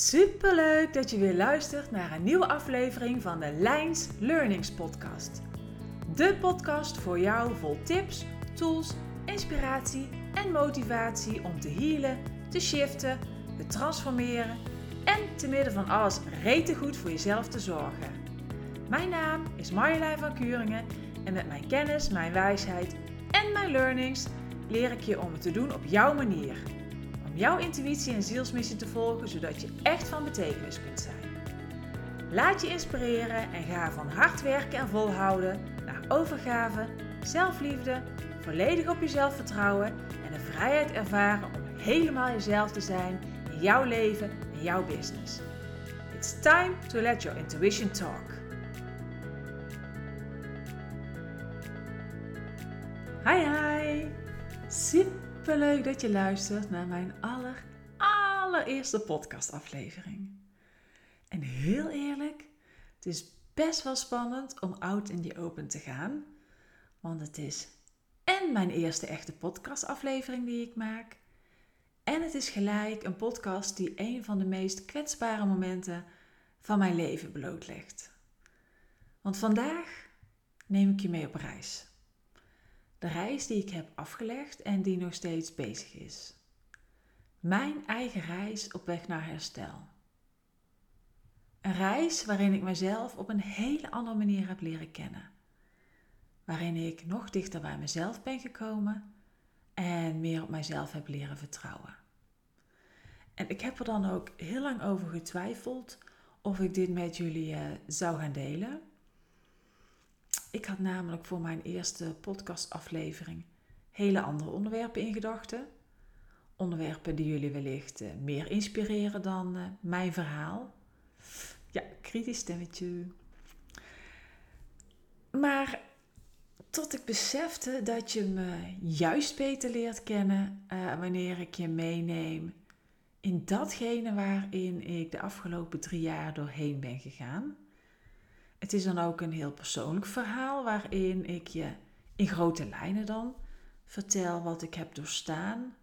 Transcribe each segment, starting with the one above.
Superleuk dat je weer luistert naar een nieuwe aflevering van de Lijns Learnings Podcast. De podcast voor jou vol tips, tools, inspiratie en motivatie om te healen, te shiften, te transformeren en te midden van alles rete goed voor jezelf te zorgen. Mijn naam is Marjolein van Kuringen en met mijn kennis, mijn wijsheid en mijn learnings leer ik je om het te doen op jouw manier jouw intuïtie en zielsmissie te volgen, zodat je echt van betekenis kunt zijn. Laat je inspireren en ga van hard werken en volhouden naar overgave, zelfliefde, volledig op jezelf vertrouwen en de vrijheid ervaren om helemaal jezelf te zijn in jouw leven en jouw business. It's time to let your intuition talk. Leuk dat je luistert naar mijn aller, allereerste podcastaflevering. En heel eerlijk, het is best wel spannend om out in the open te gaan. Want het is en mijn eerste echte podcastaflevering die ik maak. En het is gelijk een podcast die een van de meest kwetsbare momenten van mijn leven blootlegt. Want vandaag neem ik je mee op reis. De reis die ik heb afgelegd en die nog steeds bezig is. Mijn eigen reis op weg naar herstel. Een reis waarin ik mezelf op een hele andere manier heb leren kennen. Waarin ik nog dichter bij mezelf ben gekomen en meer op mijzelf heb leren vertrouwen. En ik heb er dan ook heel lang over getwijfeld of ik dit met jullie uh, zou gaan delen. Ik had namelijk voor mijn eerste podcastaflevering hele andere onderwerpen in gedachten. Onderwerpen die jullie wellicht uh, meer inspireren dan uh, mijn verhaal. Ja, kritisch stemmetje. Maar tot ik besefte dat je me juist beter leert kennen uh, wanneer ik je meeneem in datgene waarin ik de afgelopen drie jaar doorheen ben gegaan. Het is dan ook een heel persoonlijk verhaal waarin ik je in grote lijnen dan vertel wat ik heb doorstaan,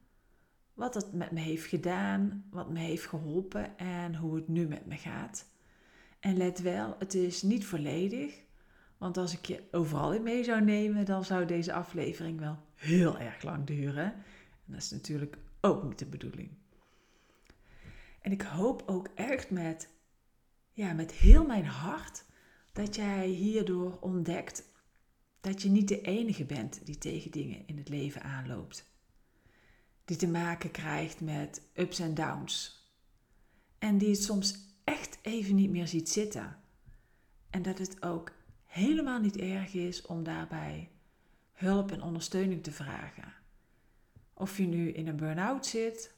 wat het met me heeft gedaan, wat me heeft geholpen en hoe het nu met me gaat. En let wel, het is niet volledig, want als ik je overal in mee zou nemen, dan zou deze aflevering wel heel erg lang duren. En dat is natuurlijk ook niet de bedoeling. En ik hoop ook echt met, ja, met heel mijn hart dat jij hierdoor ontdekt dat je niet de enige bent die tegen dingen in het leven aanloopt. Die te maken krijgt met ups en downs. En die het soms echt even niet meer ziet zitten. En dat het ook helemaal niet erg is om daarbij hulp en ondersteuning te vragen. Of je nu in een burn-out zit,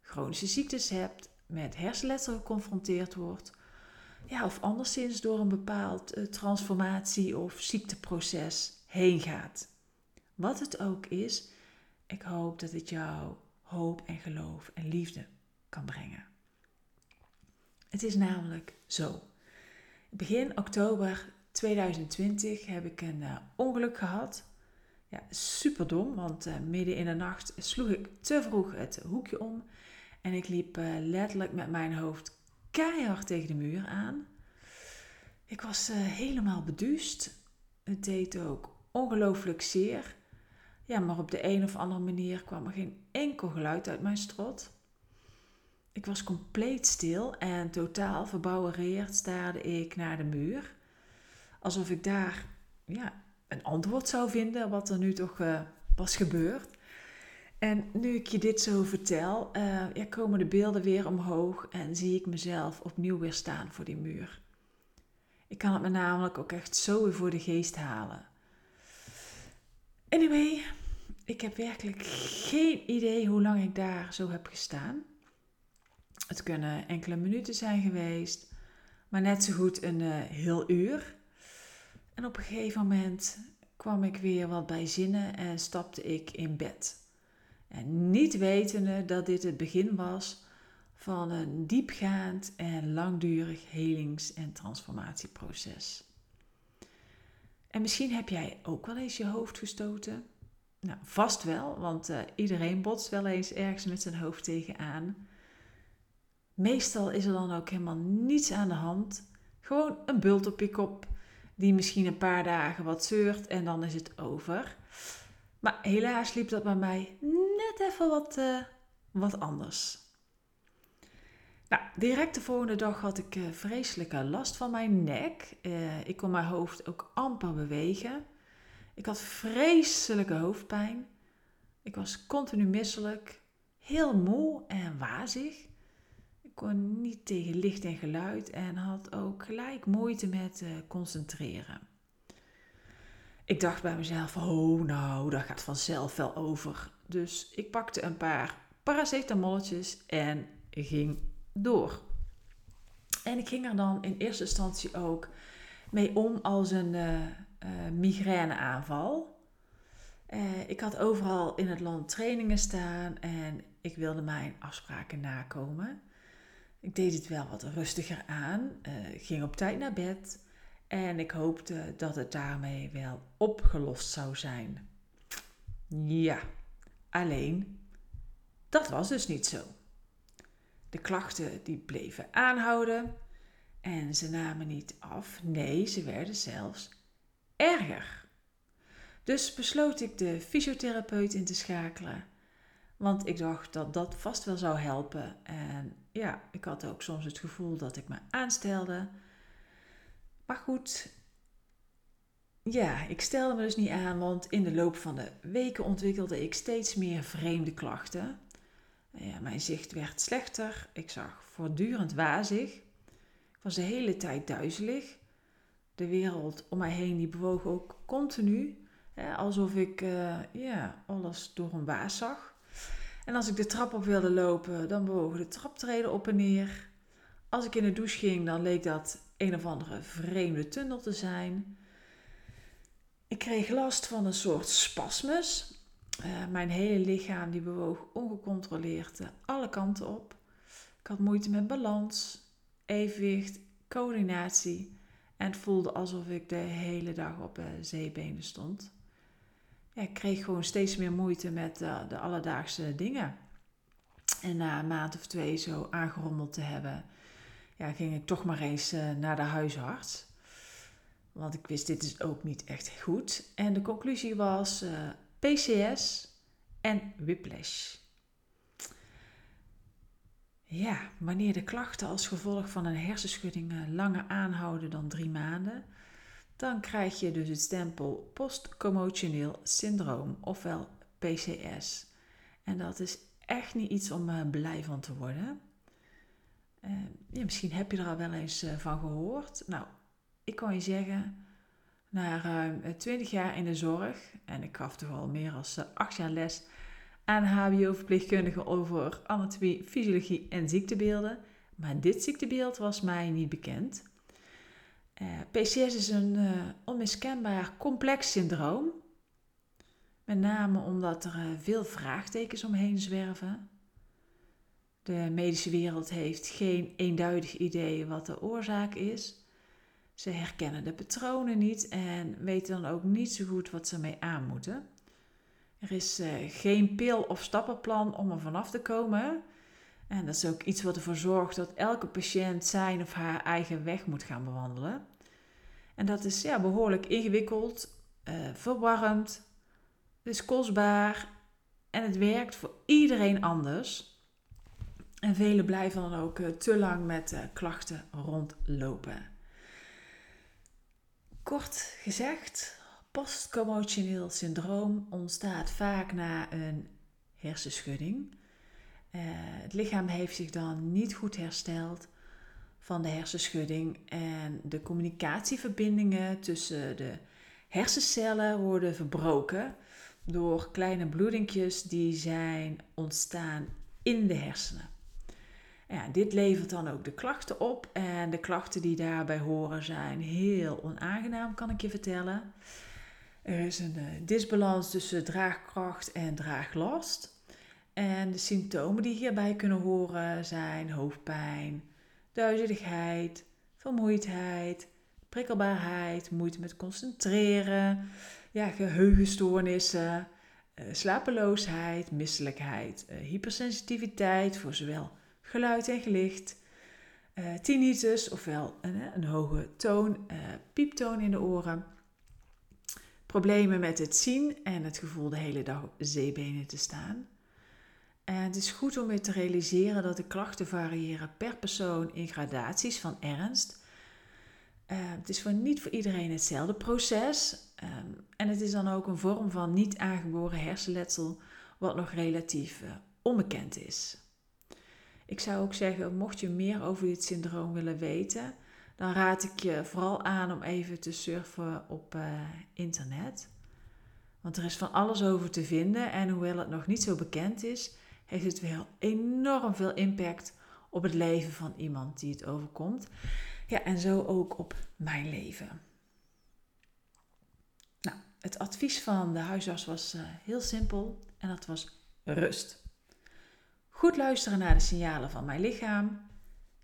chronische ziektes hebt, met hersenletsel geconfronteerd wordt ja, of anderszins door een bepaald uh, transformatie- of ziekteproces heen gaat. Wat het ook is, ik hoop dat het jou hoop en geloof en liefde kan brengen. Het is namelijk zo. Begin oktober 2020 heb ik een uh, ongeluk gehad. Ja, super dom, want uh, midden in de nacht sloeg ik te vroeg het hoekje om. En ik liep letterlijk met mijn hoofd keihard tegen de muur aan. Ik was uh, helemaal beduust. Het deed ook ongelooflijk zeer. Ja, maar op de een of andere manier kwam er geen enkel geluid uit mijn strot. Ik was compleet stil en totaal verbouwereerd staarde ik naar de muur. Alsof ik daar ja, een antwoord zou vinden wat er nu toch uh, was gebeurd. En nu ik je dit zo vertel, uh, ja, komen de beelden weer omhoog en zie ik mezelf opnieuw weer staan voor die muur. Ik kan het me namelijk ook echt zo weer voor de geest halen. Anyway, ik heb werkelijk geen idee hoe lang ik daar zo heb gestaan. Het kunnen enkele minuten zijn geweest, maar net zo goed een uh, heel uur. En op een gegeven moment kwam ik weer wat bij zinnen en stapte ik in bed. En niet wetende dat dit het begin was van een diepgaand en langdurig helings- en transformatieproces. En misschien heb jij ook wel eens je hoofd gestoten. Nou, vast wel, want uh, iedereen botst wel eens ergens met zijn hoofd tegenaan. Meestal is er dan ook helemaal niets aan de hand. Gewoon een bult op je kop, die misschien een paar dagen wat zeurt en dan is het over. Maar helaas liep dat bij mij even wat, uh, wat anders. Nou, direct de volgende dag had ik uh, vreselijke last van mijn nek. Uh, ik kon mijn hoofd ook amper bewegen. Ik had vreselijke hoofdpijn. Ik was continu misselijk, heel moe en wazig. Ik kon niet tegen licht en geluid en had ook gelijk moeite met concentreren. Ik dacht bij mezelf, oh nou, dat gaat vanzelf wel over. Dus ik pakte een paar paracetamolletjes en ging door. En ik ging er dan in eerste instantie ook mee om als een uh, uh, migraineaanval. Uh, ik had overal in het land trainingen staan en ik wilde mijn afspraken nakomen. Ik deed het wel wat rustiger aan, ging op tijd naar bed en ik hoopte dat het daarmee wel opgelost zou zijn. Ja, alleen dat was dus niet zo. De klachten die bleven aanhouden en ze namen niet af. Nee, ze werden zelfs erger. Dus besloot ik de fysiotherapeut in te schakelen. Want ik dacht dat dat vast wel zou helpen. En ja, ik had ook soms het gevoel dat ik me aanstelde. Maar goed, ja, ik stelde me dus niet aan, want in de loop van de weken ontwikkelde ik steeds meer vreemde klachten. Ja, mijn zicht werd slechter, ik zag voortdurend wazig, ik was de hele tijd duizelig. De wereld om mij heen die bewoog ook continu, alsof ik uh, ja, alles door een waas zag. En als ik de trap op wilde lopen, dan bewogen de traptreden op en neer. Als ik in de douche ging, dan leek dat een of andere vreemde tunnel te zijn. Ik kreeg last van een soort spasmus. Uh, mijn hele lichaam die bewoog ongecontroleerd alle kanten op. Ik had moeite met balans, evenwicht, coördinatie en het voelde alsof ik de hele dag op uh, zeebenen stond. Ik kreeg gewoon steeds meer moeite met de alledaagse dingen. En na een maand of twee zo aangerommeld te hebben, ja, ging ik toch maar eens naar de huisarts. Want ik wist, dit is ook niet echt goed. En de conclusie was PCS en whiplash. Ja, wanneer de klachten als gevolg van een hersenschudding eh, langer aanhouden dan drie maanden, dan krijg je dus het stempel postcommotioneel syndroom, ofwel PCS. En dat is echt niet iets om uh, blij van te worden. Ja, misschien heb je er al wel eens van gehoord. Nou, ik kan je zeggen, na ruim 20 jaar in de zorg, en ik gaf toch al meer dan 8 jaar les aan HBO-verpleegkundigen over anatomie, fysiologie en ziektebeelden. Maar dit ziektebeeld was mij niet bekend. Eh, PCS is een onmiskenbaar complex syndroom. Met name omdat er veel vraagtekens omheen zwerven. De medische wereld heeft geen eenduidig idee wat de oorzaak is. Ze herkennen de patronen niet en weten dan ook niet zo goed wat ze ermee aan moeten. Er is uh, geen pil of stappenplan om er vanaf te komen. En dat is ook iets wat ervoor zorgt dat elke patiënt zijn of haar eigen weg moet gaan bewandelen. En dat is ja, behoorlijk ingewikkeld, uh, het is kostbaar en het werkt voor iedereen anders. En velen blijven dan ook uh, te lang met klachten rondlopen. Kort gezegd, postcommotioneel syndroom ontstaat vaak na een hersenschudding. Uh, het lichaam heeft zich dan niet goed hersteld van de hersenschudding en de communicatieverbindingen tussen de hersencellen worden verbroken door kleine bloedingjes die zijn ontstaan in de hersenen. Ja, dit levert dan ook de klachten op. En de klachten die daarbij horen zijn heel onaangenaam, kan ik je vertellen. Er is een uh, disbalans tussen draagkracht en draaglast. En de symptomen die hierbij kunnen horen zijn hoofdpijn, duizeligheid, vermoeidheid, prikkelbaarheid, moeite met concentreren, ja, geheugenstoornissen, uh, slapeloosheid, misselijkheid, uh, hypersensitiviteit voor zowel geluid en gelicht, uh, tinnitus, ofwel een, een hoge toon, uh, pieptoon in de oren, problemen met het zien en het gevoel de hele dag op zeebenen te staan. Het is goed om je te realiseren dat de klachten variëren per persoon in gradaties van ernst. Uh, het is voor niet voor iedereen hetzelfde proces. Um, en het is dan ook een vorm van niet aangeboren hersenletsel, wat nog relatief onbekend is. Ik zou ook zeggen, mocht je meer over dit syndroom willen weten, dan raad ik je vooral aan om even te surfen op uh, internet. Want er is van alles over te vinden en hoewel het nog niet zo bekend is, heeft het wel enorm veel impact op het leven van iemand die het overkomt. Ja, en zo ook op mijn leven. Nou, het advies van de huisarts was uh, heel simpel en dat was rust. Goed luisteren naar de signalen van mijn lichaam,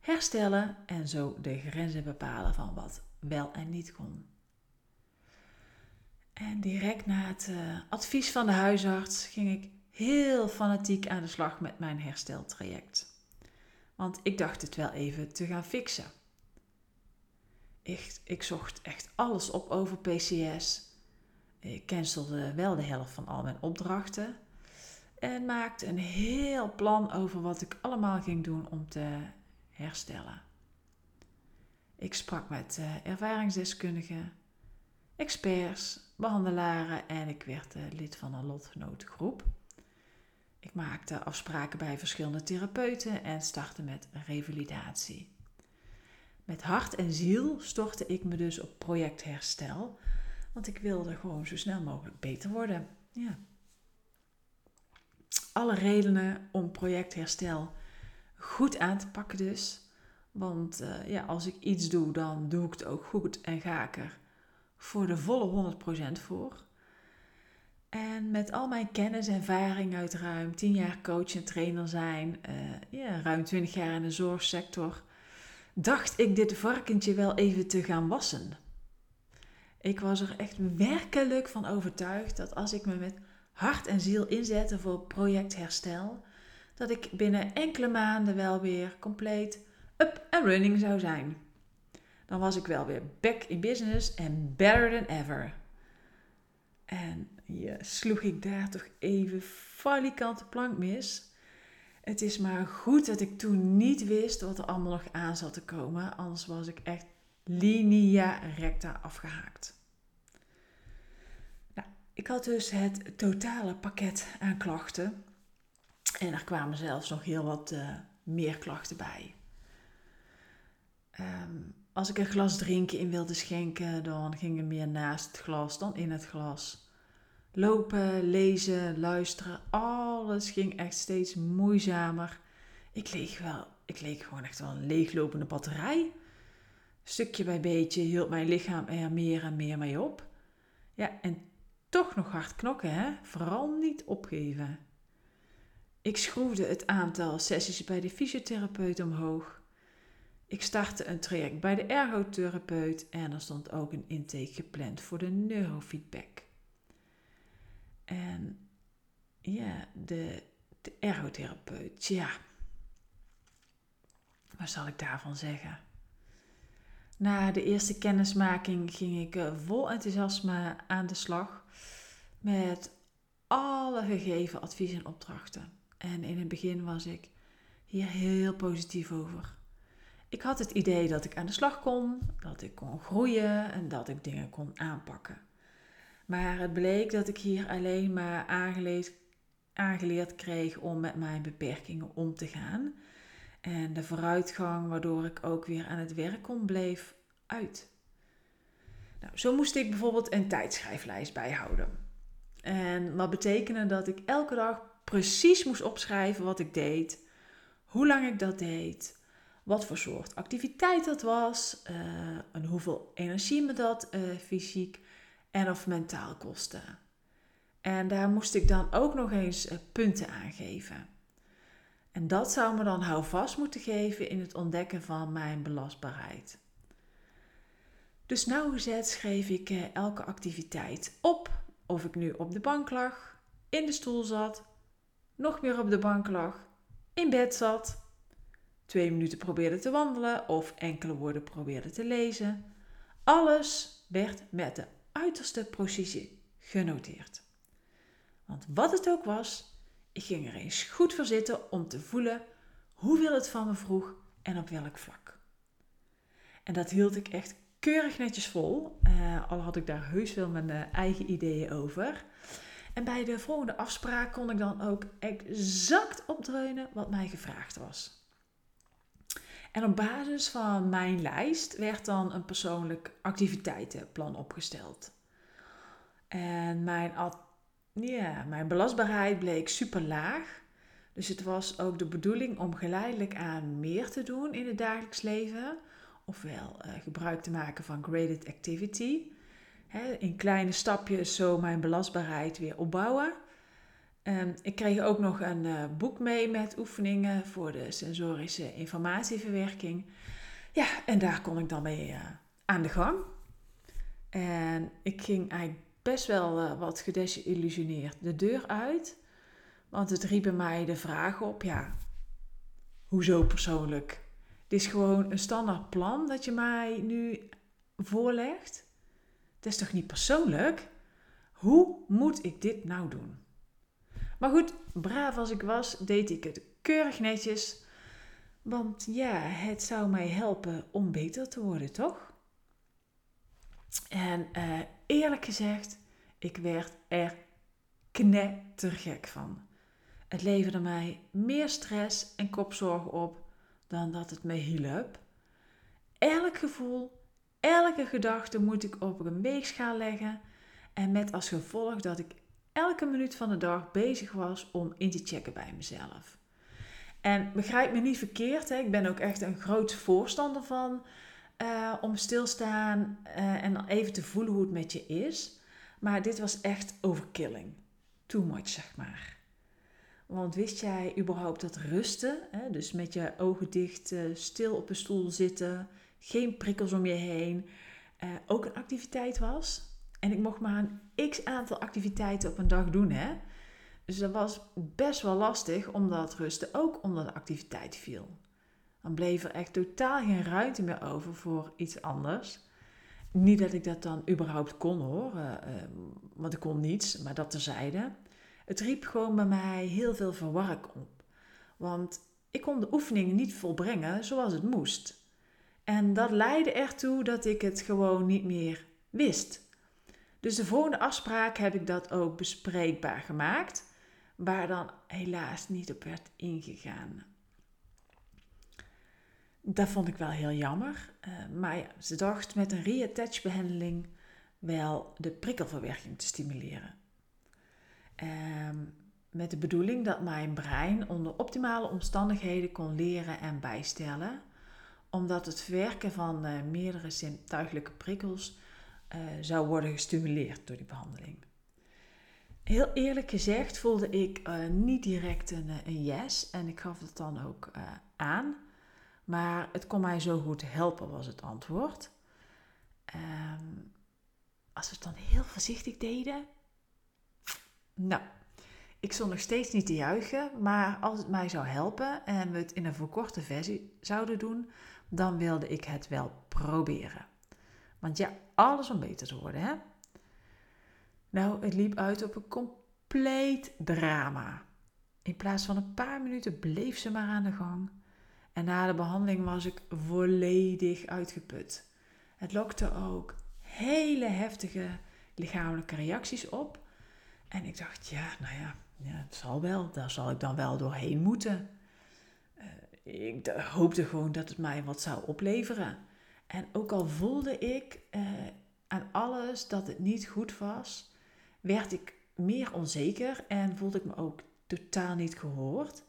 herstellen en zo de grenzen bepalen van wat wel en niet kon. En direct na het uh, advies van de huisarts ging ik heel fanatiek aan de slag met mijn hersteltraject. Want ik dacht het wel even te gaan fixen. Ik, ik zocht echt alles op over PCS. Ik cancelde wel de helft van al mijn opdrachten. En maakte een heel plan over wat ik allemaal ging doen om te herstellen. Ik sprak met uh, ervaringsdeskundigen, experts, behandelaren en ik werd uh, lid van een lotgenotengroep. Ik maakte afspraken bij verschillende therapeuten en startte met revalidatie. Met hart en ziel stortte ik me dus op project herstel, want ik wilde gewoon zo snel mogelijk beter worden. Ja. Alle redenen om project herstel goed aan te pakken dus. Want uh, ja, als ik iets doe, dan doe ik het ook goed en ga ik er voor de volle 100% voor. En met al mijn kennis en ervaring uit ruim 10 jaar coach en trainer zijn, uh, ja, ruim 20 jaar in de zorgsector, dacht ik dit varkentje wel even te gaan wassen. Ik was er echt werkelijk van overtuigd dat als ik me met hart en ziel inzette voor project herstel, dat ik binnen enkele maanden wel weer compleet up and running zou zijn. Dan was ik wel weer back in business en better than ever. En je sloeg ik daar toch even falikant de plank mis. Het is maar goed dat ik toen niet wist wat er allemaal nog aan zat te komen. Anders was ik echt linea recta afgehaakt. Ik had dus het totale pakket aan klachten. En er kwamen zelfs nog heel wat uh, meer klachten bij. Um, als ik een glas drinken in wilde schenken, dan ging er meer naast het glas dan in het glas. Lopen, lezen, luisteren, alles ging echt steeds moeizamer. Ik leek, wel, ik leek gewoon echt wel een leeglopende batterij. Stukje bij beetje hield mijn lichaam er meer en meer mee op. Ja, en toch nog hard knokken, hè? Vooral niet opgeven. Ik schroefde het aantal sessies bij de fysiotherapeut omhoog. Ik startte een traject bij de ergotherapeut en er stond ook een intake gepland voor de neurofeedback. En ja, de, de ergotherapeut, ja. Wat zal ik daarvan zeggen? Na de eerste kennismaking ging ik eh, vol enthousiasme aan de slag met alle gegeven adviezen en opdrachten. En in het begin was ik hier heel positief over. Ik had het idee dat ik aan de slag kon, dat ik kon groeien en dat ik dingen kon aanpakken. Maar het bleek dat ik hier alleen maar aangeleerd, aangeleerd kreeg om met mijn beperkingen om te gaan. En de vooruitgang waardoor ik ook weer aan het werk kon, bleef uit. Nou, zo moest ik bijvoorbeeld een tijdschrijflijst bijhouden. En wat betekende dat ik elke dag precies moest opschrijven wat ik deed, hoe lang ik dat deed, wat voor soort activiteit dat was uh, en hoeveel energie me dat uh, fysiek en of mentaal kostte. En daar moest ik dan ook nog eens uh, punten aangeven. En dat zou me dan houvast moeten geven in het ontdekken van mijn belastbaarheid. Dus nauwgezet schreef ik elke activiteit op, of ik nu op de bank lag, in de stoel zat, nog meer op de bank lag, in bed zat, twee minuten probeerde te wandelen of enkele woorden probeerde te lezen. Alles werd met de uiterste precisie genoteerd. Want wat het ook was, ik ging er eens goed voor zitten om te voelen hoeveel het van me vroeg en op welk vlak. En dat hield ik echt keurig netjes vol, uh, al had ik daar heus wel mijn uh, eigen ideeën over. En bij de volgende afspraak kon ik dan ook exact opdreunen wat mij gevraagd was. En op basis van mijn lijst werd dan een persoonlijk activiteitenplan opgesteld. En mijn, ja, mijn belastbaarheid bleek super laag. Dus het was ook de bedoeling om geleidelijk aan meer te doen in het dagelijks leven. Ofwel uh, gebruik te maken van graded activity. in kleine stapjes zo mijn belastbaarheid weer opbouwen. Um, ik kreeg ook nog een uh, boek mee met oefeningen voor de sensorische informatieverwerking. Ja, en daar kon ik dan mee uh, aan de gang. En ik ging eigenlijk best wel wat gedesillusioneerd de deur uit. Want het riep mij de vraag op, ja, hoezo persoonlijk? Dit is gewoon een standaard plan dat je mij nu voorlegt. Het is toch niet persoonlijk? Hoe moet ik dit nou doen? Maar goed, braaf als ik was, deed ik het keurig netjes. Want ja, het zou mij helpen om beter te worden, toch? En uh, eerlijk gezegd, ik werd er knettergek van. Het leverde mij meer stress en kopzorgen op dan dat het me hielp. Elk gevoel, elke gedachte moet ik op een weegschaal leggen. En met als gevolg dat ik elke minuut van de dag bezig was om in te checken bij mezelf. En begrijp me niet verkeerd, hè, ik ben ook echt een groot voorstander van uh, om stilstaan uh, en even te voelen hoe het met je is. Maar dit was echt overkilling. Too much, zeg maar. Want wist jij überhaupt dat rusten, hè, dus met je ogen dicht, uh, stil op een stoel zitten, geen prikkels om je heen, ook een activiteit was? En ik mocht maar een x aantal activiteiten op een dag doen. Hè? Dus dat was best wel lastig, omdat rusten ook onder de activiteit viel. Dan bleef er echt totaal geen ruimte meer over voor iets anders. Niet dat ik dat dan überhaupt kon hoor, uh, uh, want ik kon niets, maar dat terzijde. Het riep gewoon bij mij heel veel verwarring op. Want ik kon de oefeningen niet volbrengen zoals het moest. En dat leidde ertoe dat ik het gewoon niet meer wist. Dus de volgende afspraak heb ik dat ook bespreekbaar gemaakt, waar dan helaas niet op werd ingegaan. Dat vond ik wel heel jammer, uh, maar ja, ze dacht met een reattach behandeling wel de prikkelverwerking te stimuleren. Uh, met de bedoeling dat mijn brein onder optimale omstandigheden kon leren en bijstellen, omdat het verwerken van uh, meerdere zintuigelijke prikkels uh, zou worden gestimuleerd door die behandeling. Heel eerlijk gezegd voelde ik uh, niet direct een, eh, een, yes en ik gaf het dan ook aan. Maar het kon mij zo goed helpen, was het antwoord. Um, als we het dan heel voorzichtig deden. Nou, ik stond nog steeds niet te juichen, maar als het mij zou helpen en we het in een verkorte versie zouden doen, dan wilde ik het wel proberen. Want ja, alles om beter te worden, hè? Nou, het liep uit op een compleet drama. In plaats van een paar minuten bleef ze maar aan de gang. En na de behandeling was ik volledig uitgeput. Het lokte ook hele heftige lichamelijke reacties op. En ik dacht, ja, nou ja, ja het zal wel. Daar zal ik dan wel doorheen moeten. Uh, ik hoopte gewoon dat het mij wat zou opleveren. En ook al voelde ik uh, aan alles dat het niet goed was, werd ik meer onzeker en voelde ik me ook totaal niet gehoord.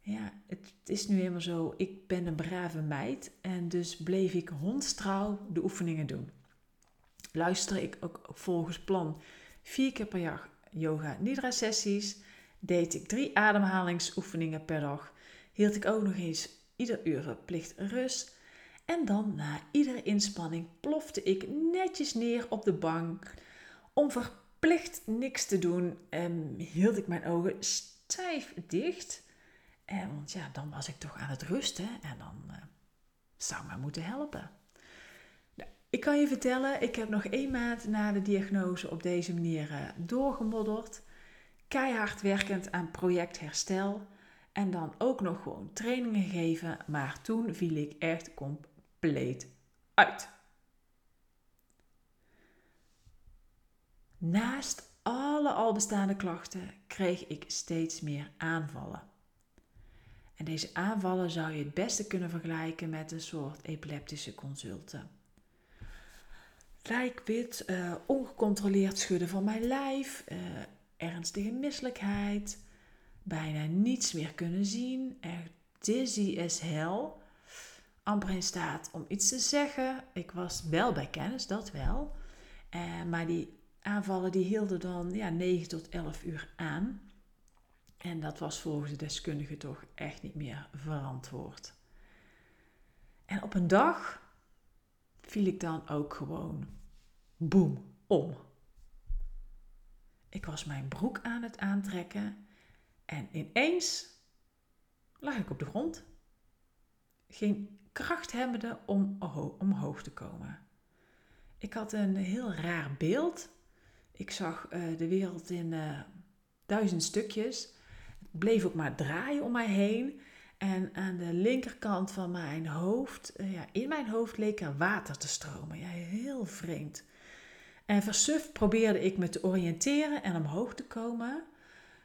Ja, het is nu helemaal zo. Ik ben een brave meid en dus bleef ik hondstrouw de oefeningen doen. Luisterde ik ook volgens plan vier keer per jaar yoga nidra sessies. Deed ik drie ademhalingsoefeningen per dag. Hield ik ook nog eens ieder uur verplicht rust. En dan na iedere inspanning plofte ik netjes neer op de bank. Om verplicht niks te doen en hield ik mijn ogen stijf dicht. En, want ja, dan was ik toch aan het rusten en dan uh, zou mij moeten helpen. Ik kan je vertellen, ik heb nog één maand na de diagnose op deze manier uh, doorgemodderd. Keihard werkend aan project herstel. En dan ook nog gewoon trainingen geven. Maar toen viel ik echt compleet uit. Naast alle al bestaande klachten kreeg ik steeds meer aanvallen. En deze aanvallen zou je het beste kunnen vergelijken met een soort epileptische consulten. Lijkwit, uh, ongecontroleerd schudden van mijn lijf, uh, ernstige misselijkheid, bijna niets meer kunnen zien, echt dizzy as hell, amper in staat om iets te zeggen. Ik was wel bij kennis, dat wel. Uh, maar die aanvallen die hielden dan ja, 9 tot 11 uur aan. En dat was volgens de deskundige toch echt niet meer verantwoord. En op een dag viel ik dan ook gewoon boem om. Ik was mijn broek aan het aantrekken en ineens lag ik op de grond. Geen kracht hebbende om omhoog te komen. Ik had een heel raar beeld. Ik zag uh, de wereld in uh, duizend stukjes bleef ook maar draaien om mij heen. En aan de linkerkant van mijn hoofd, eh, ja, in mijn hoofd leek er water te stromen. Ja, heel vreemd. En versuft probeerde ik me te oriënteren en omhoog te komen.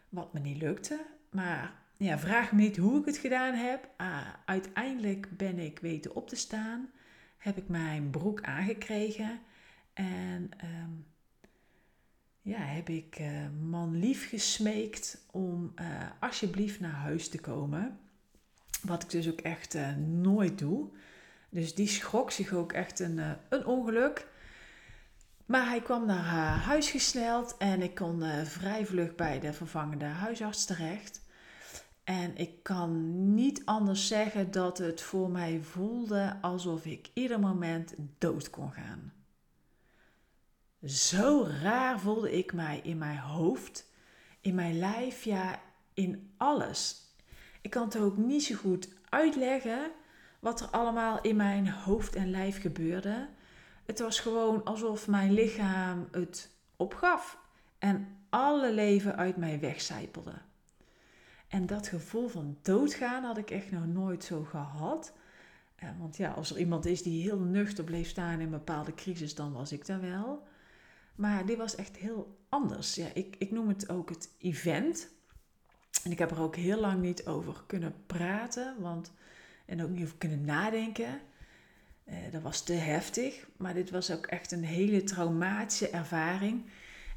Wat me niet lukte. Maar ja, vraag me niet hoe ik het gedaan heb. Ah, uiteindelijk ben ik weten op te staan. Heb ik mijn broek aangekregen. En ehm, ja, heb ik uh, man lief gesmeekt om uh, alsjeblieft naar huis te komen. Wat ik dus ook echt uh, nooit doe. Dus die schrok zich ook echt een, een ongeluk. Maar hij kwam naar huis gesneld en ik kon vrij vlug bij de vervangende huisarts terecht. En ik kan niet anders zeggen dat het voor mij voelde alsof ik ieder moment dood kon gaan. Zo raar voelde ik mij in mijn hoofd, in mijn lijf, ja, in alles. Ik kan het ook niet zo goed uitleggen wat er allemaal in mijn hoofd en lijf gebeurde. Het was gewoon alsof mijn lichaam het opgaf en alle leven uit mij wegcijpelde. En dat gevoel van doodgaan had ik echt nog nooit zo gehad. Eh, want ja, als er iemand is die heel nuchter bleef staan in een bepaalde crisis, dan was ik daar wel. Maar dit was echt heel anders. Ja, ik, ik noem het ook het event. En ik heb er ook heel lang niet over kunnen praten. Want, en ook niet over kunnen nadenken. Eh, dat was te heftig. Maar dit was ook echt een hele traumatische ervaring.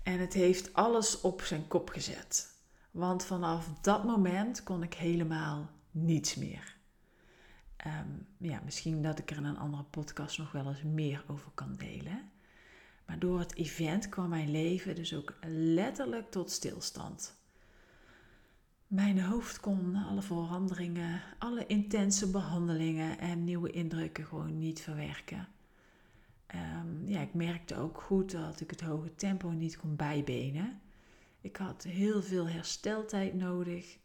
En het heeft alles op zijn kop gezet. Want vanaf dat moment kon ik helemaal niets meer. Ehm, ja, misschien dat ik er in een andere podcast nog wel eens meer over kan delen. Maar door het event kwam mijn leven dus ook letterlijk tot stilstand. Mijn hoofd kon alle veranderingen, alle intense behandelingen en nieuwe indrukken gewoon niet verwerken. Um, ja, ik merkte ook goed dat ik het hoge tempo niet kon bijbenen. Ik had heel veel hersteltijd nodig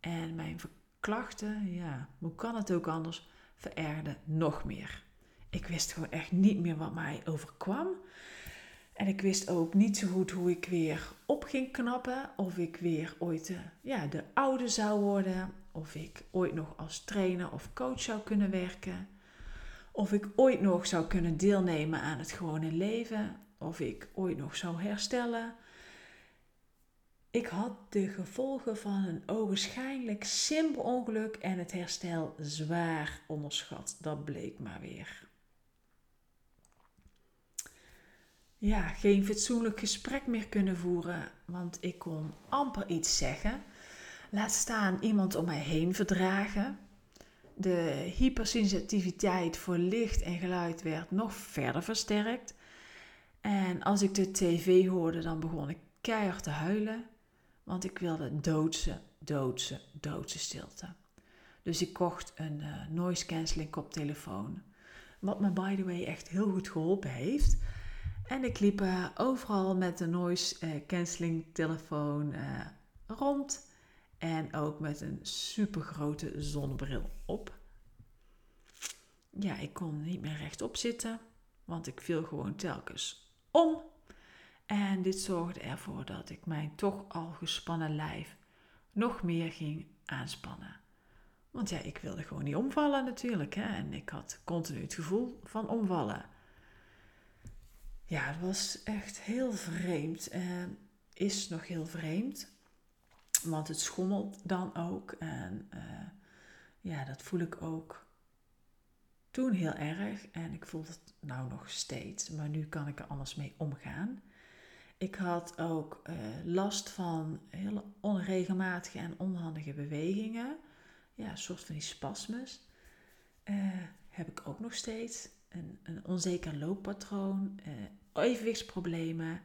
en mijn klachten, ja, hoe kan het ook anders, verergden nog meer. Ik wist gewoon echt niet meer wat mij overkwam. En ik wist ook niet zo goed hoe ik weer op ging knappen. Of ik weer ooit de, ja, de oude zou worden. Of ik ooit nog als trainer of coach zou kunnen werken. Of ik ooit nog zou kunnen deelnemen aan het gewone leven. Of ik ooit nog zou herstellen. Ik had de gevolgen van een ogenschijnlijk simpel ongeluk en het herstel zwaar onderschat. Dat bleek maar weer. Ja, geen fatsoenlijk gesprek meer kunnen voeren, want ik kon amper iets zeggen. Laat staan iemand om mij heen verdragen. De hypersensitiviteit voor licht en geluid werd nog verder versterkt. En als ik de tv hoorde, dan begon ik keihard te huilen, want ik wilde doodse, doodse, doodse stilte. Dus ik kocht een uh, noise cancelling koptelefoon, wat me by the way echt heel goed geholpen heeft. En ik liep overal met de noise uh, cancelling telefoon uh, rond. En ook met een super grote zonnebril op. Ja, ik kon niet meer rechtop zitten, want ik viel gewoon telkens om. En dit zorgde ervoor dat ik mijn toch al gespannen lijf nog meer ging aanspannen. Want ja, ik wilde gewoon niet omvallen natuurlijk. Hè? En ik had continu het gevoel van omvallen. Ja, het was echt heel vreemd. Uh, is nog heel vreemd. Want het schommelt dan ook. En uh, ja, dat voel ik ook toen heel erg. En ik voel het nou nog steeds. Maar nu kan ik er anders mee omgaan. Ik had ook uh, last van hele onregelmatige en onhandige bewegingen. Ja, een soort van die spasmes. Uh, heb ik ook nog steeds. Een, een onzeker looppatroon. Evenwichtsproblemen.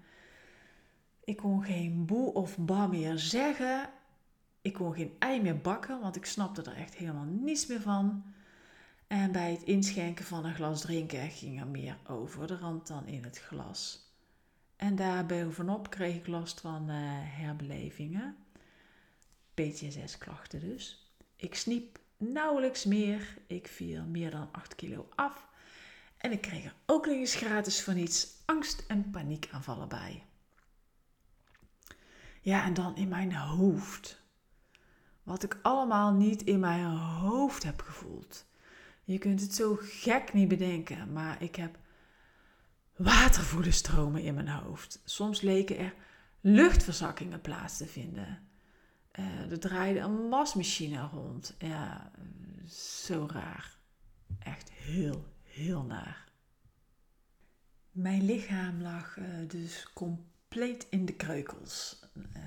Ik kon geen boe of ba meer zeggen. Ik kon geen ei meer bakken, want ik snapte er echt helemaal niets meer van. En bij het inschenken van een glas drinken ging er meer over de rand dan in het glas. En daar bovenop kreeg ik last van uh, herbelevingen. PTSS-klachten dus. Ik sniep nauwelijks meer. Ik viel meer dan 8 kilo af. En ik kreeg er ook nog eens gratis van iets angst- en paniekaanvallen bij. Ja, en dan in mijn hoofd. Wat ik allemaal niet in mijn hoofd heb gevoeld. Je kunt het zo gek niet bedenken, maar ik heb watervoedenstromen in mijn hoofd. Soms leken er luchtverzakkingen plaats te vinden. Uh, er draaide een wasmachine rond. Ja, zo raar. Echt heel, heel naar. Mijn lichaam lag uh, dus compleet in de kreukels. Uh,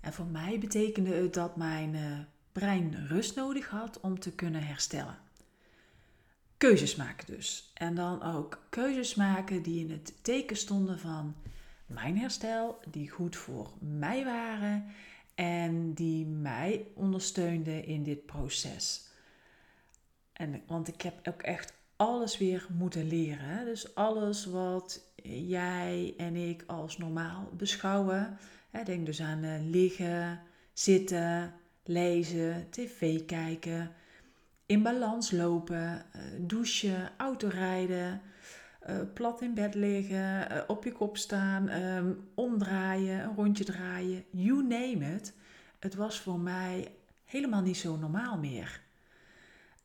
en voor mij betekende het dat mijn uh, brein rust nodig had om te kunnen herstellen keuzes maken dus. En dan ook keuzes maken die in het teken stonden van mijn herstel, die goed voor mij waren en die mij ondersteunden in dit proces. En, want ik heb ook echt alles weer moeten leren. Dus alles wat jij en ik als normaal beschouwen. Denk dus aan eh, liggen, zitten, lezen, tv kijken, in balans lopen, uh, douchen, autorijden, uh, plat in bed liggen, op je kop staan, um, omdraaien, een rondje draaien, you name it. Het was voor mij helemaal niet zo normaal meer.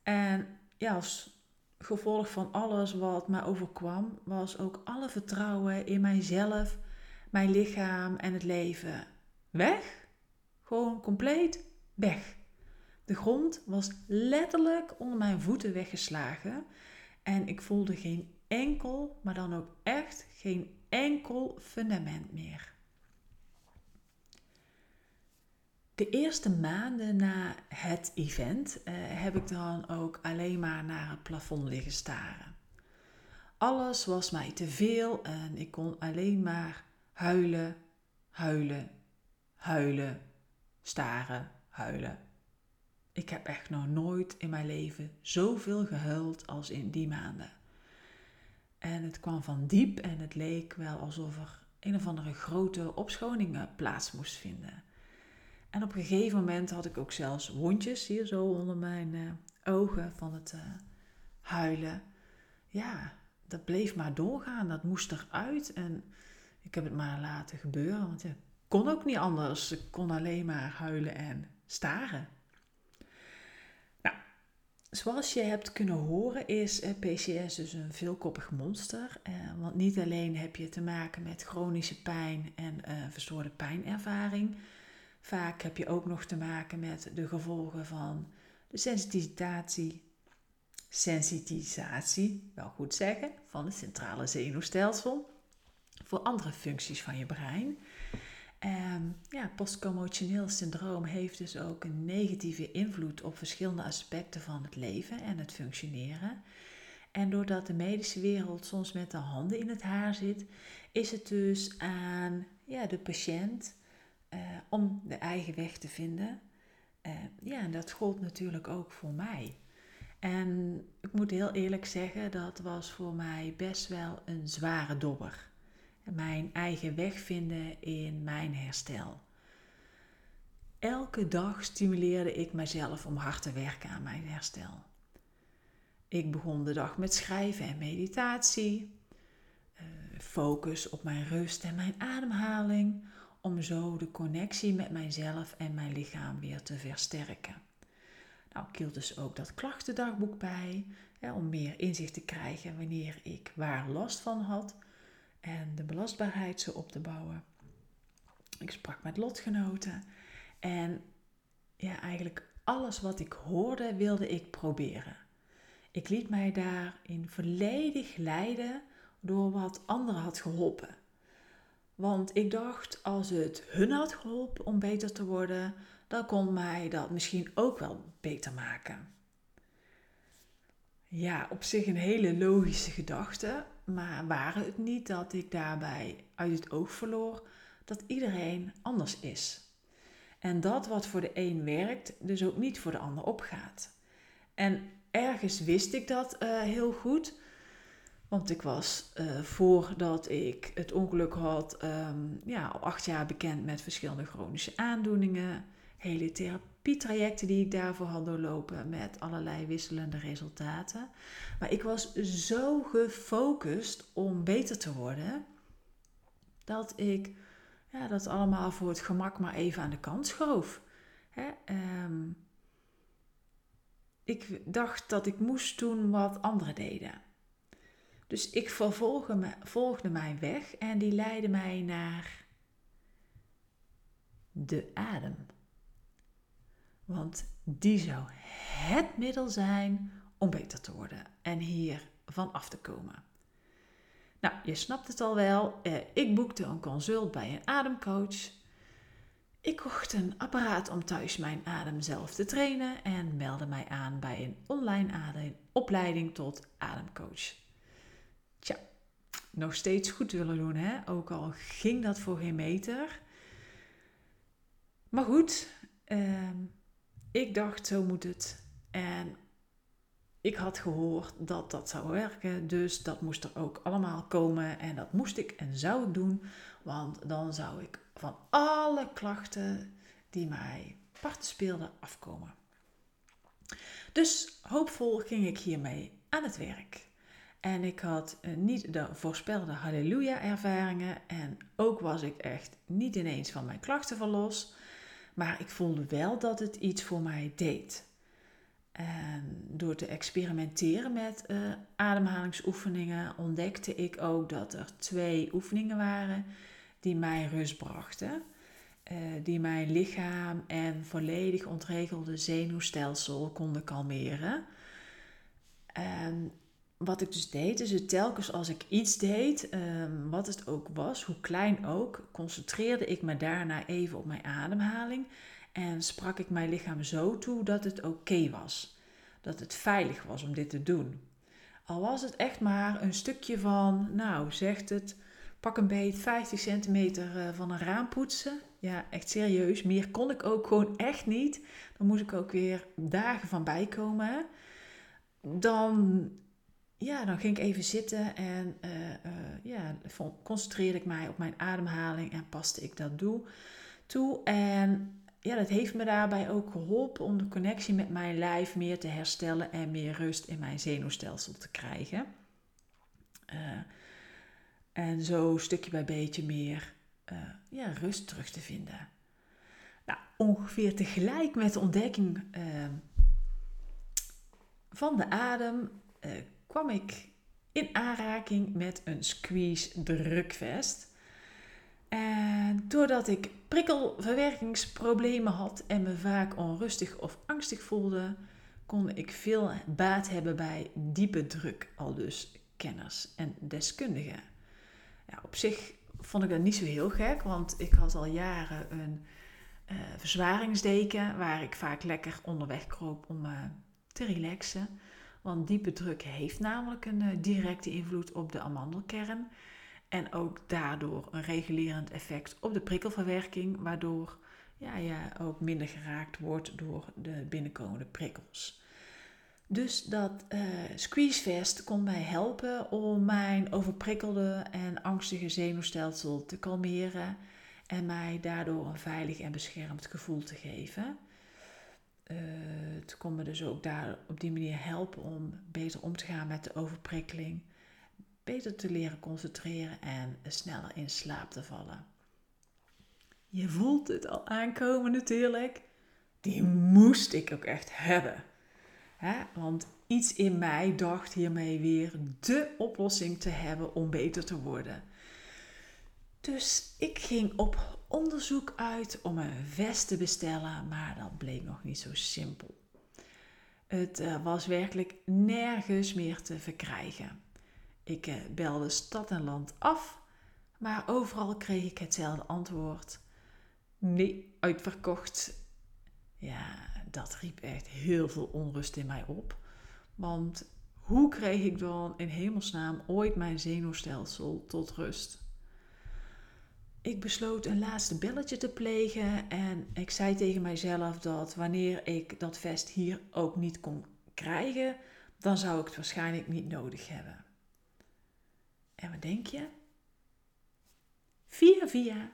En ja, als gevolg van alles wat me overkwam, was ook alle vertrouwen in mijzelf, mijn lichaam en het leven weg. Gewoon compleet weg. De grond was letterlijk onder mijn voeten weggeslagen en ik voelde geen enkel, maar dan ook echt geen enkel fundament meer. De eerste maanden na het event eh, heb ik dan ook alleen maar naar het plafond liggen staren. Alles was mij te veel en ik kon alleen maar huilen, huilen, huilen, staren, huilen, ik heb echt nog nooit in mijn leven zoveel gehuild als in die maanden. En het kwam van diep en het leek wel alsof er een of andere grote opschoning plaats moest vinden. En op een gegeven moment had ik ook zelfs wondjes hier zo onder mijn uh, ogen van het uh, huilen. Ja, dat bleef maar doorgaan, dat moest eruit. En ik heb het maar laten gebeuren, want ik kon ook niet anders. Ik kon alleen maar huilen en staren. Zoals je hebt kunnen horen is PCS dus een veelkoppig monster. Eh, want niet alleen heb je te maken met chronische pijn en verstoorde pijnervaring. Vaak heb je ook nog te maken met de gevolgen van de sensitisatie, sensitisatie, wel goed zeggen, van het centrale zenuwstelsel voor andere functies van je brein. Um, ja, postcommotioneel syndroom heeft dus ook een negatieve invloed op verschillende aspecten van het leven en het functioneren. En doordat de medische wereld soms met de handen in het haar zit, is het dus aan ja, de patiënt uh, om de eigen weg te vinden. Uh, ja, en dat gold natuurlijk ook voor mij. En ik moet heel eerlijk zeggen, dat was voor mij best wel een zware dobber mijn eigen weg vinden in mijn herstel. elke dag stimuleerde ik mezelf om hard te werken aan mijn herstel. Ik begon de dag met schrijven en meditatie. Eh, focus op mijn rust en mijn ademhaling. Om zo de connectie met mijzelf en mijn lichaam weer te versterken. Nou, ik hield dus ook dat klachtendagboek bij. om meer inzicht te krijgen wanneer ik waar last van had. En de belastbaarheid zo op te bouwen. Ik sprak met lotgenoten. En ja, eigenlijk alles wat ik hoorde wilde ik proberen. Ik liet mij daarin volledig leiden door wat anderen had geholpen. Want ik dacht, als het hun had geholpen om beter te worden, dan kon mij dat misschien ook wel beter maken. Ja, op zich een hele logische gedachte, maar waren het niet dat ik daarbij uit het oog verloor dat iedereen anders is. En dat wat voor de een werkt, dus ook niet voor de ander opgaat. En ergens wist ik dat uh, heel goed. Want ik was uh, voordat ik het ongeluk had, um, ja, al acht jaar bekend met verschillende chronische aandoeningen. Hele therapietrajecten die ik daarvoor had doorlopen met allerlei wisselende resultaten. Maar ik was zo gefocust om beter te worden, dat ik ja, dat allemaal voor het gemak maar even aan de kant schoof. Hè? Um, ik dacht dat ik moest doen wat anderen deden. Dus ik volgde mijn weg en die leidde mij naar de adem. Want die zou het middel zijn om beter te worden en hier van af te komen. Nou, je snapt het al wel. Eh, ik boekte een consult bij een ademcoach. Ik kocht een apparaat om thuis mijn adem zelf te trainen en meldde mij aan bij een online opleiding tot ademcoach. Nog steeds goed willen doen, hè? ook al ging dat voor geen meter. Maar goed, ehm, ik dacht zo moet het. En ik had gehoord dat dat zou werken, dus dat moest er ook allemaal komen en dat moest ik en zou ik doen, want dan zou ik van alle klachten die mij parten speelden afkomen. Dus hoopvol ging ik hiermee aan het werk. En ik had eh, niet de voorspelde halleluja-ervaringen en ook was ik echt niet ineens van mijn klachten verlost, maar ik voelde wel dat het iets voor mij deed. En door te experimenteren met uh, ademhalingsoefeningen ontdekte ik ook dat er twee oefeningen waren die mij rust brachten. Uh, die mijn lichaam en volledig ontregelde zenuwstelsel konden kalmeren. En wat ik dus deed, is het telkens als ik iets deed, um, wat het ook was, hoe klein ook, concentreerde ik me daarna even op mijn ademhaling en sprak ik mijn lichaam zo toe dat het oké was. Dat het veilig was om dit te doen. Al was het echt maar een stukje van, nou zegt het, pak een beet 50 centimeter eh, van een raam poetsen. Ja, echt serieus. Meer kon ik ook gewoon echt niet. Dan moest ik ook weer dagen van bijkomen. Dan, ja, dan ging ik even zitten en uh, ja, concentreerde ik mij op mijn ademhaling en paste ik dat doe, toe. En ja, dat heeft me daarbij ook geholpen om de connectie met mijn lijf meer te herstellen en meer rust in mijn zenuwstelsel te krijgen. Uh, en zo stukje bij beetje meer ja, rust terug te vinden. Nou, ongeveer tegelijk met de ontdekking van de adem kwam ik in aanraking met een squeeze drukvest. En doordat ik prikkelverwerkingsproblemen had en me vaak onrustig of angstig voelde, kon ik veel baat hebben bij diepe druk, al dus kenners en deskundigen. Ja, op zich vond ik dat niet zo heel gek, want ik had al jaren een uh, verzwaringsdeken waar ik vaak lekker onderweg kroop om uh, te relaxen. Want diepe druk heeft namelijk een uh, directe invloed op de amandelkern. En ook daardoor een regulerend effect op de prikkelverwerking, waardoor ja, je ook minder geraakt wordt door de binnenkomende prikkels. Dus dat uh, squeezevest kon mij helpen om mijn overprikkelde en angstige zenuwstelsel te kalmeren en mij daardoor een veilig en beschermd gevoel te geven. Het kon me dus ook daar op die manier helpen om beter om te gaan met de overprikkeling, beter te leren concentreren en sneller in slaap te vallen. Je voelt het al aankomen natuurlijk. Die moest ik ook echt hebben. Want iets in mij dacht hiermee weer de oplossing te hebben om beter te worden. Dus ik ging op onderzoek uit om een vest te bestellen, maar dat bleek nog niet zo simpel. Het uh, was werkelijk nergens meer te verkrijgen. Ik uh, belde stad en land af, maar overal kreeg ik hetzelfde antwoord. Nee, uitverkocht. Ja, dat riep echt heel veel onrust in mij op. Want hoe kreeg ik dan in hemelsnaam ooit mijn zenuwstelsel tot rust? Ik besloot een laatste belletje te plegen en ik zei tegen mijzelf dat wanneer ik dat vest hier ook niet kon krijgen, dan zou ik het waarschijnlijk niet nodig hebben. En wat denk je? Via via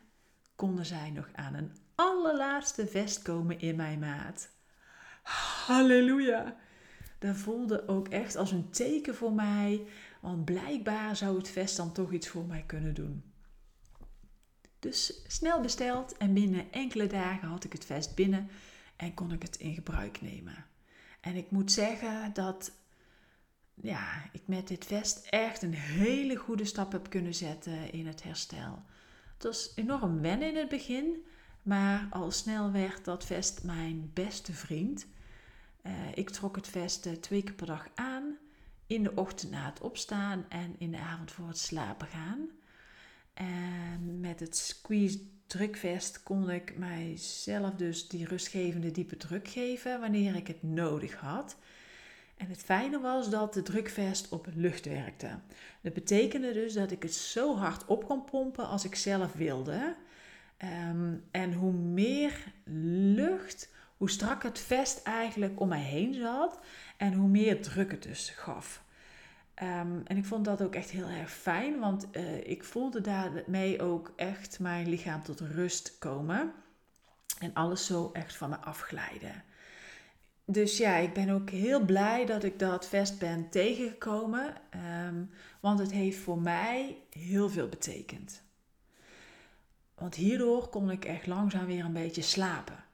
konden zij nog aan een allerlaatste vest komen in mijn maat. Halleluja! Dat voelde ook echt als een teken voor mij, want blijkbaar zou het vest dan toch iets voor mij kunnen doen. Dus snel besteld en binnen enkele dagen had ik het vest binnen en kon ik het in gebruik nemen. En ik moet zeggen dat ja, ik met dit vest echt een hele goede stap heb kunnen zetten in het herstel. Het was enorm wennen in het begin, maar al snel werd dat vest mijn beste vriend. Uh, ik trok het vest uh, twee keer per dag aan, in de ochtend na het opstaan en in de avond voor het slapen gaan. En met het squeeze drukvest kon ik mijzelf dus die rustgevende diepe druk geven wanneer ik het nodig had. En het fijne was dat de drukvest op lucht werkte. Dat betekende dus dat ik het zo hard op kon pompen als ik zelf wilde. Um, en hoe meer lucht, hoe strak het vest eigenlijk om mij heen zat en hoe meer druk het dus gaf. Um, en ik vond dat ook echt heel erg fijn, want uh, ik voelde daarmee ook echt mijn lichaam tot rust komen en alles zo echt van me afglijden. Dus ja, ik ben ook heel blij dat ik dat vest ben tegengekomen, um, want het heeft voor mij heel veel betekend. Want hierdoor kon ik echt langzaam weer een beetje slapen.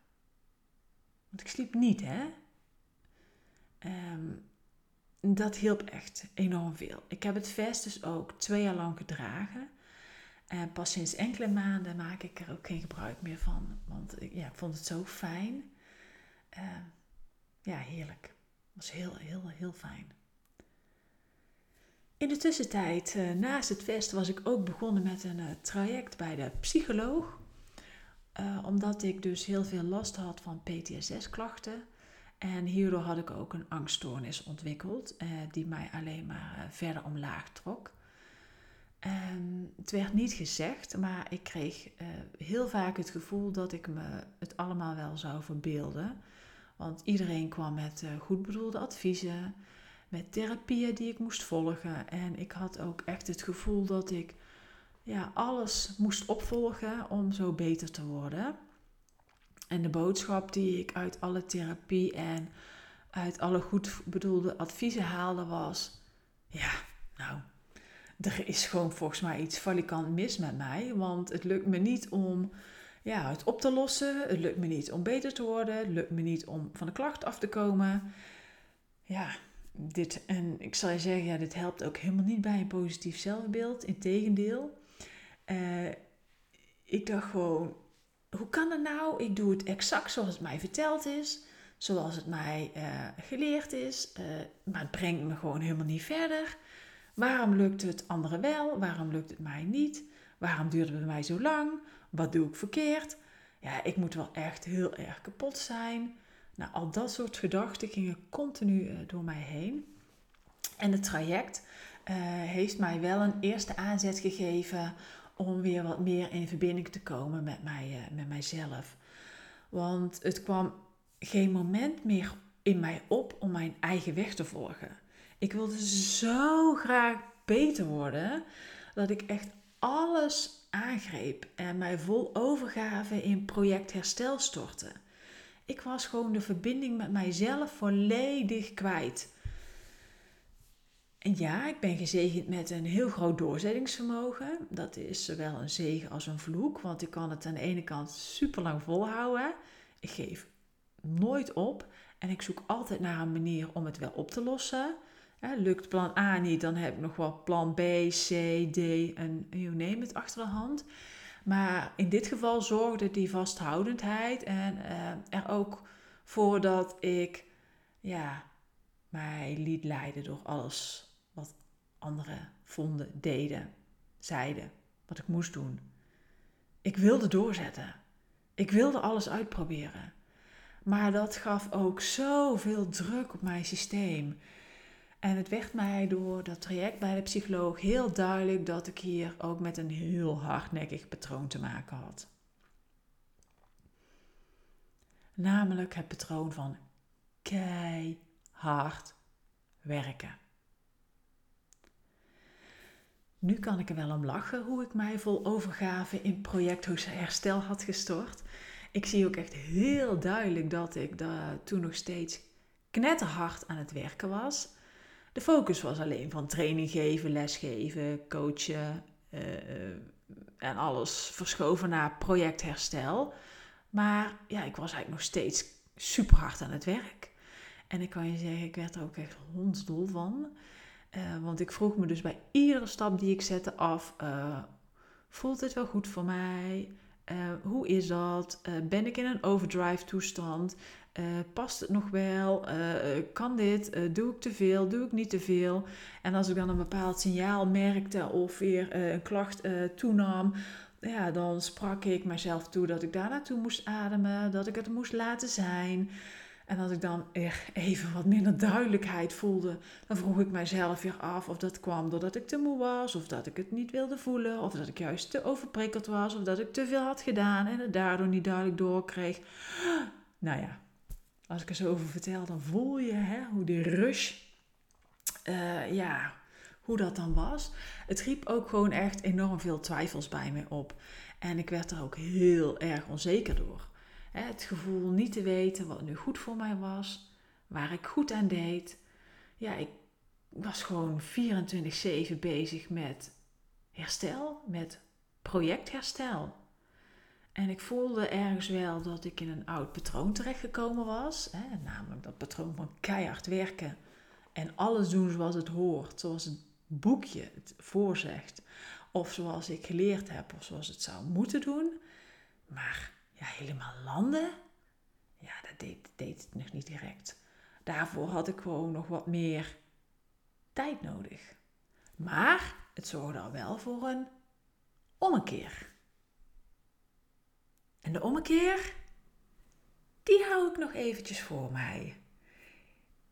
Want ik sliep niet, hè? Um, dat hielp echt enorm veel. Ik heb het vest dus ook twee jaar lang gedragen. En pas sinds enkele maanden maak ik er ook geen gebruik meer van. Want ja, ik vond het zo fijn. Uh, ja, heerlijk. Het was heel, heel, heel fijn. In de tussentijd, uh, naast het vest, was ik ook begonnen met een uh, traject bij de psycholoog. omdat ik dus heel veel last had van PTSS-klachten. En hierdoor had ik ook een angststoornis ontwikkeld, eh, die mij alleen maar eh, verder omlaag trok. Het werd niet gezegd, maar ik kreeg eh, heel vaak het gevoel dat ik me het allemaal wel zou verbeelden. Want iedereen kwam met uh, goed bedoelde adviezen, met therapieën die ik moest volgen. En ik had ook echt het gevoel dat ik ja, alles moest opvolgen om zo beter te worden. En de boodschap die ik uit alle therapie en uit alle goed bedoelde adviezen haalde was: ja, nou, er is gewoon volgens mij iets valikant mis met mij. Want het lukt me niet om ja, het op te lossen. Het lukt me niet om beter te worden. Het lukt me niet om van de klacht af te komen. Ja, dit, en ik zal je zeggen, ja, dit helpt ook helemaal niet bij een positief zelfbeeld. Integendeel. Uh, ik dacht gewoon, hoe kan het nou? Ik doe het exact zoals het mij verteld is, zoals het mij uh, geleerd is, uh, maar het brengt me gewoon helemaal niet verder. Waarom lukt het anderen wel? Waarom lukt het mij niet? Waarom duurt het bij mij zo lang? Wat doe ik verkeerd? Ja, ik moet wel echt heel erg kapot zijn. Nou, al dat soort gedachten gingen continu uh, door mij heen. En het traject heeft mij wel een eerste aanzet gegeven om weer wat meer in verbinding te komen met, mij, uh, met mijzelf. Want het kwam geen moment meer in mij op om mijn eigen weg te volgen. Ik wilde zo graag beter worden dat ik echt alles aangreep en mij vol overgave in project herstel stortte. Ik was gewoon de verbinding met mijzelf volledig kwijt. En ja, ik ben gezegend met een heel groot doorzettingsvermogen. Dat is zowel een zegen als een vloek, want ik kan het aan de ene kant super lang volhouden. Ik geef nooit op en ik zoek altijd naar een manier om het wel op te lossen. lukt plan A niet, dan heb ik nog wel plan B, C, D en you name it achter de hand. Maar in dit geval zorgde die vasthoudendheid en uh, er ook voor dat ik ja, mij liet leiden door alles anderen vonden, deden, zeiden, wat ik moest doen. Ik wilde doorzetten. Ik wilde alles uitproberen. Maar dat gaf ook zoveel druk op mijn systeem. En het werd mij door dat traject bij de psycholoog heel duidelijk dat ik hier ook met een heel hardnekkig patroon te maken had. Namelijk het patroon van keihard werken. Nu kan ik er wel om lachen hoe ik mij vol overgave in project herstel had gestort. Ik zie ook echt heel duidelijk dat ik daar toen nog steeds knetterhard aan het werken was. De focus was alleen van training geven, lesgeven, coachen uh, en alles verschoven naar projectherstel. Maar ja, ik was eigenlijk nog steeds super hard aan het werk. En ik kan je zeggen, ik werd er ook echt hondsdol van. Uh, want ik vroeg me dus bij iedere stap die ik zette af: uh, voelt dit wel goed voor mij? Uh, hoe is dat? ben ik in een overdrive toestand? Past het nog wel? Kan dit? Doe ik te veel? Doe ik niet te veel? En als ik dan een bepaald signaal merkte of weer een klacht toenam, ja, dan sprak ik mezelf toe dat ik daar naartoe moest ademen, dat ik het moest laten zijn. En als ik dan even wat minder duidelijkheid voelde, dan vroeg ik mijzelf weer af of dat kwam doordat ik te moe was, of dat ik het niet wilde voelen, of dat ik juist te overprikkeld was, of dat ik te veel had gedaan en het daardoor niet duidelijk doorkreeg. Nou ja, als ik er zo over vertel, dan voel je hè, hoe die rush, uh, ja, hoe dat dan was. Het riep ook gewoon echt enorm veel twijfels bij me op. En ik werd er ook heel erg onzeker door. Het gevoel niet te weten wat nu goed voor mij was, waar ik goed aan deed. Ja, ik was gewoon 24-7 bezig met herstel, met projectherstel. En ik voelde ergens wel dat ik in een oud patroon terechtgekomen was. Hè, namelijk dat patroon van keihard werken en alles doen zoals het hoort, zoals het boekje het voorzegt. Of zoals ik geleerd heb, of zoals het zou moeten doen. Maar ja, helemaal landen, ja, dat deed, deed het nog niet direct. Daarvoor had ik gewoon nog wat meer tijd nodig. Maar het zorgde al wel voor een ommekeer. En de ommekeer, die hou ik nog eventjes voor mij.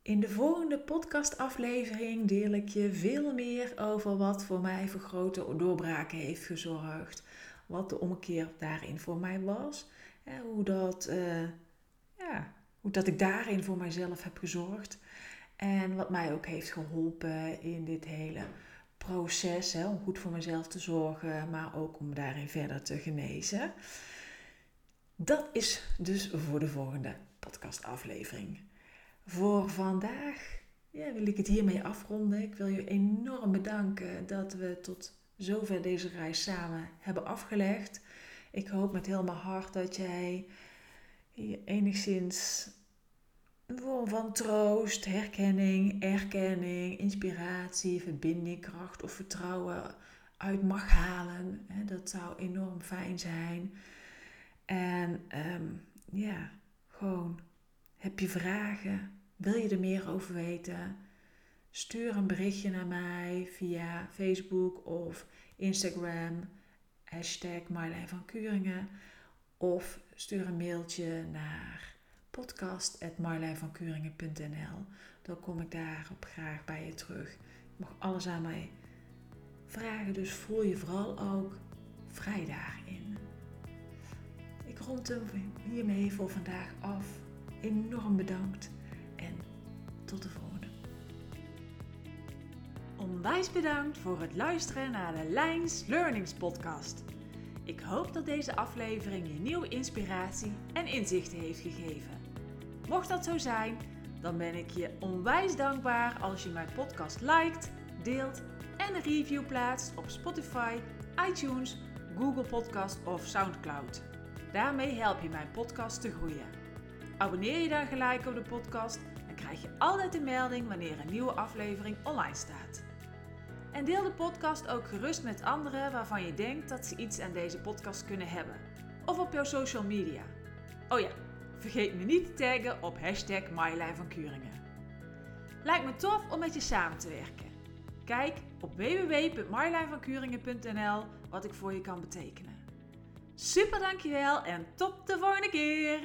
In de volgende podcastaflevering deel ik je veel meer over wat voor mij voor grote doorbraken heeft gezorgd. Wat de ommekeer daarin voor mij was. Hoe, dat, uh, ja, hoe dat ik daarin voor mijzelf heb gezorgd. En wat mij ook heeft geholpen in dit hele proces. Hè, om goed voor mezelf te zorgen, maar ook om daarin verder te genezen. Dat is dus voor de volgende podcastaflevering. Voor vandaag ja, wil ik het hiermee afronden. Ik wil je enorm bedanken dat we tot zover deze reis samen hebben afgelegd. Ik hoop met heel mijn hart dat jij hier enigszins een vorm van troost, herkenning, erkenning, inspiratie, verbinding, kracht of vertrouwen uit mag halen. Dat zou enorm fijn zijn. En um, ja, gewoon, heb je vragen? Wil je er meer over weten? Stuur een berichtje naar mij via Facebook of Instagram, hashtag Marlijn van Kuringen. Of stuur een mailtje naar podcast.marlijnvankuringen.nl. Dan kom ik daarop graag bij je terug. Je mag alles aan mij vragen, dus voel je vooral ook vrij daarin rond hem hiermee voor vandaag af. Enorm bedankt en tot de volgende. Onwijs bedankt voor het luisteren naar de Lijns Learnings podcast. hoop dat deze aflevering je nieuwe inspiratie en inzichten heeft gegeven. Mocht dat zo zijn, dan ben ik je onwijs dankbaar als je mijn podcast liked, deelt en een review plaatst op Spotify, iTunes, Google Podcast of SoundCloud. Daarmee help je mijn podcast te groeien. Abonneer je dan gelijk op de podcast, dan krijg je altijd een melding wanneer een nieuwe aflevering online staat. En deel de podcast ook gerust met anderen waarvan je denkt dat ze iets aan deze podcast kunnen hebben. Of op jouw social media. Oh ja, vergeet me niet te taggen op hashtag MyLifeVanKuringen. Lijkt me tof om met je samen te werken. Kijk op www.mylinevankuringen.nl wat ik voor je kan betekenen. Super dankjewel en tot de volgende keer!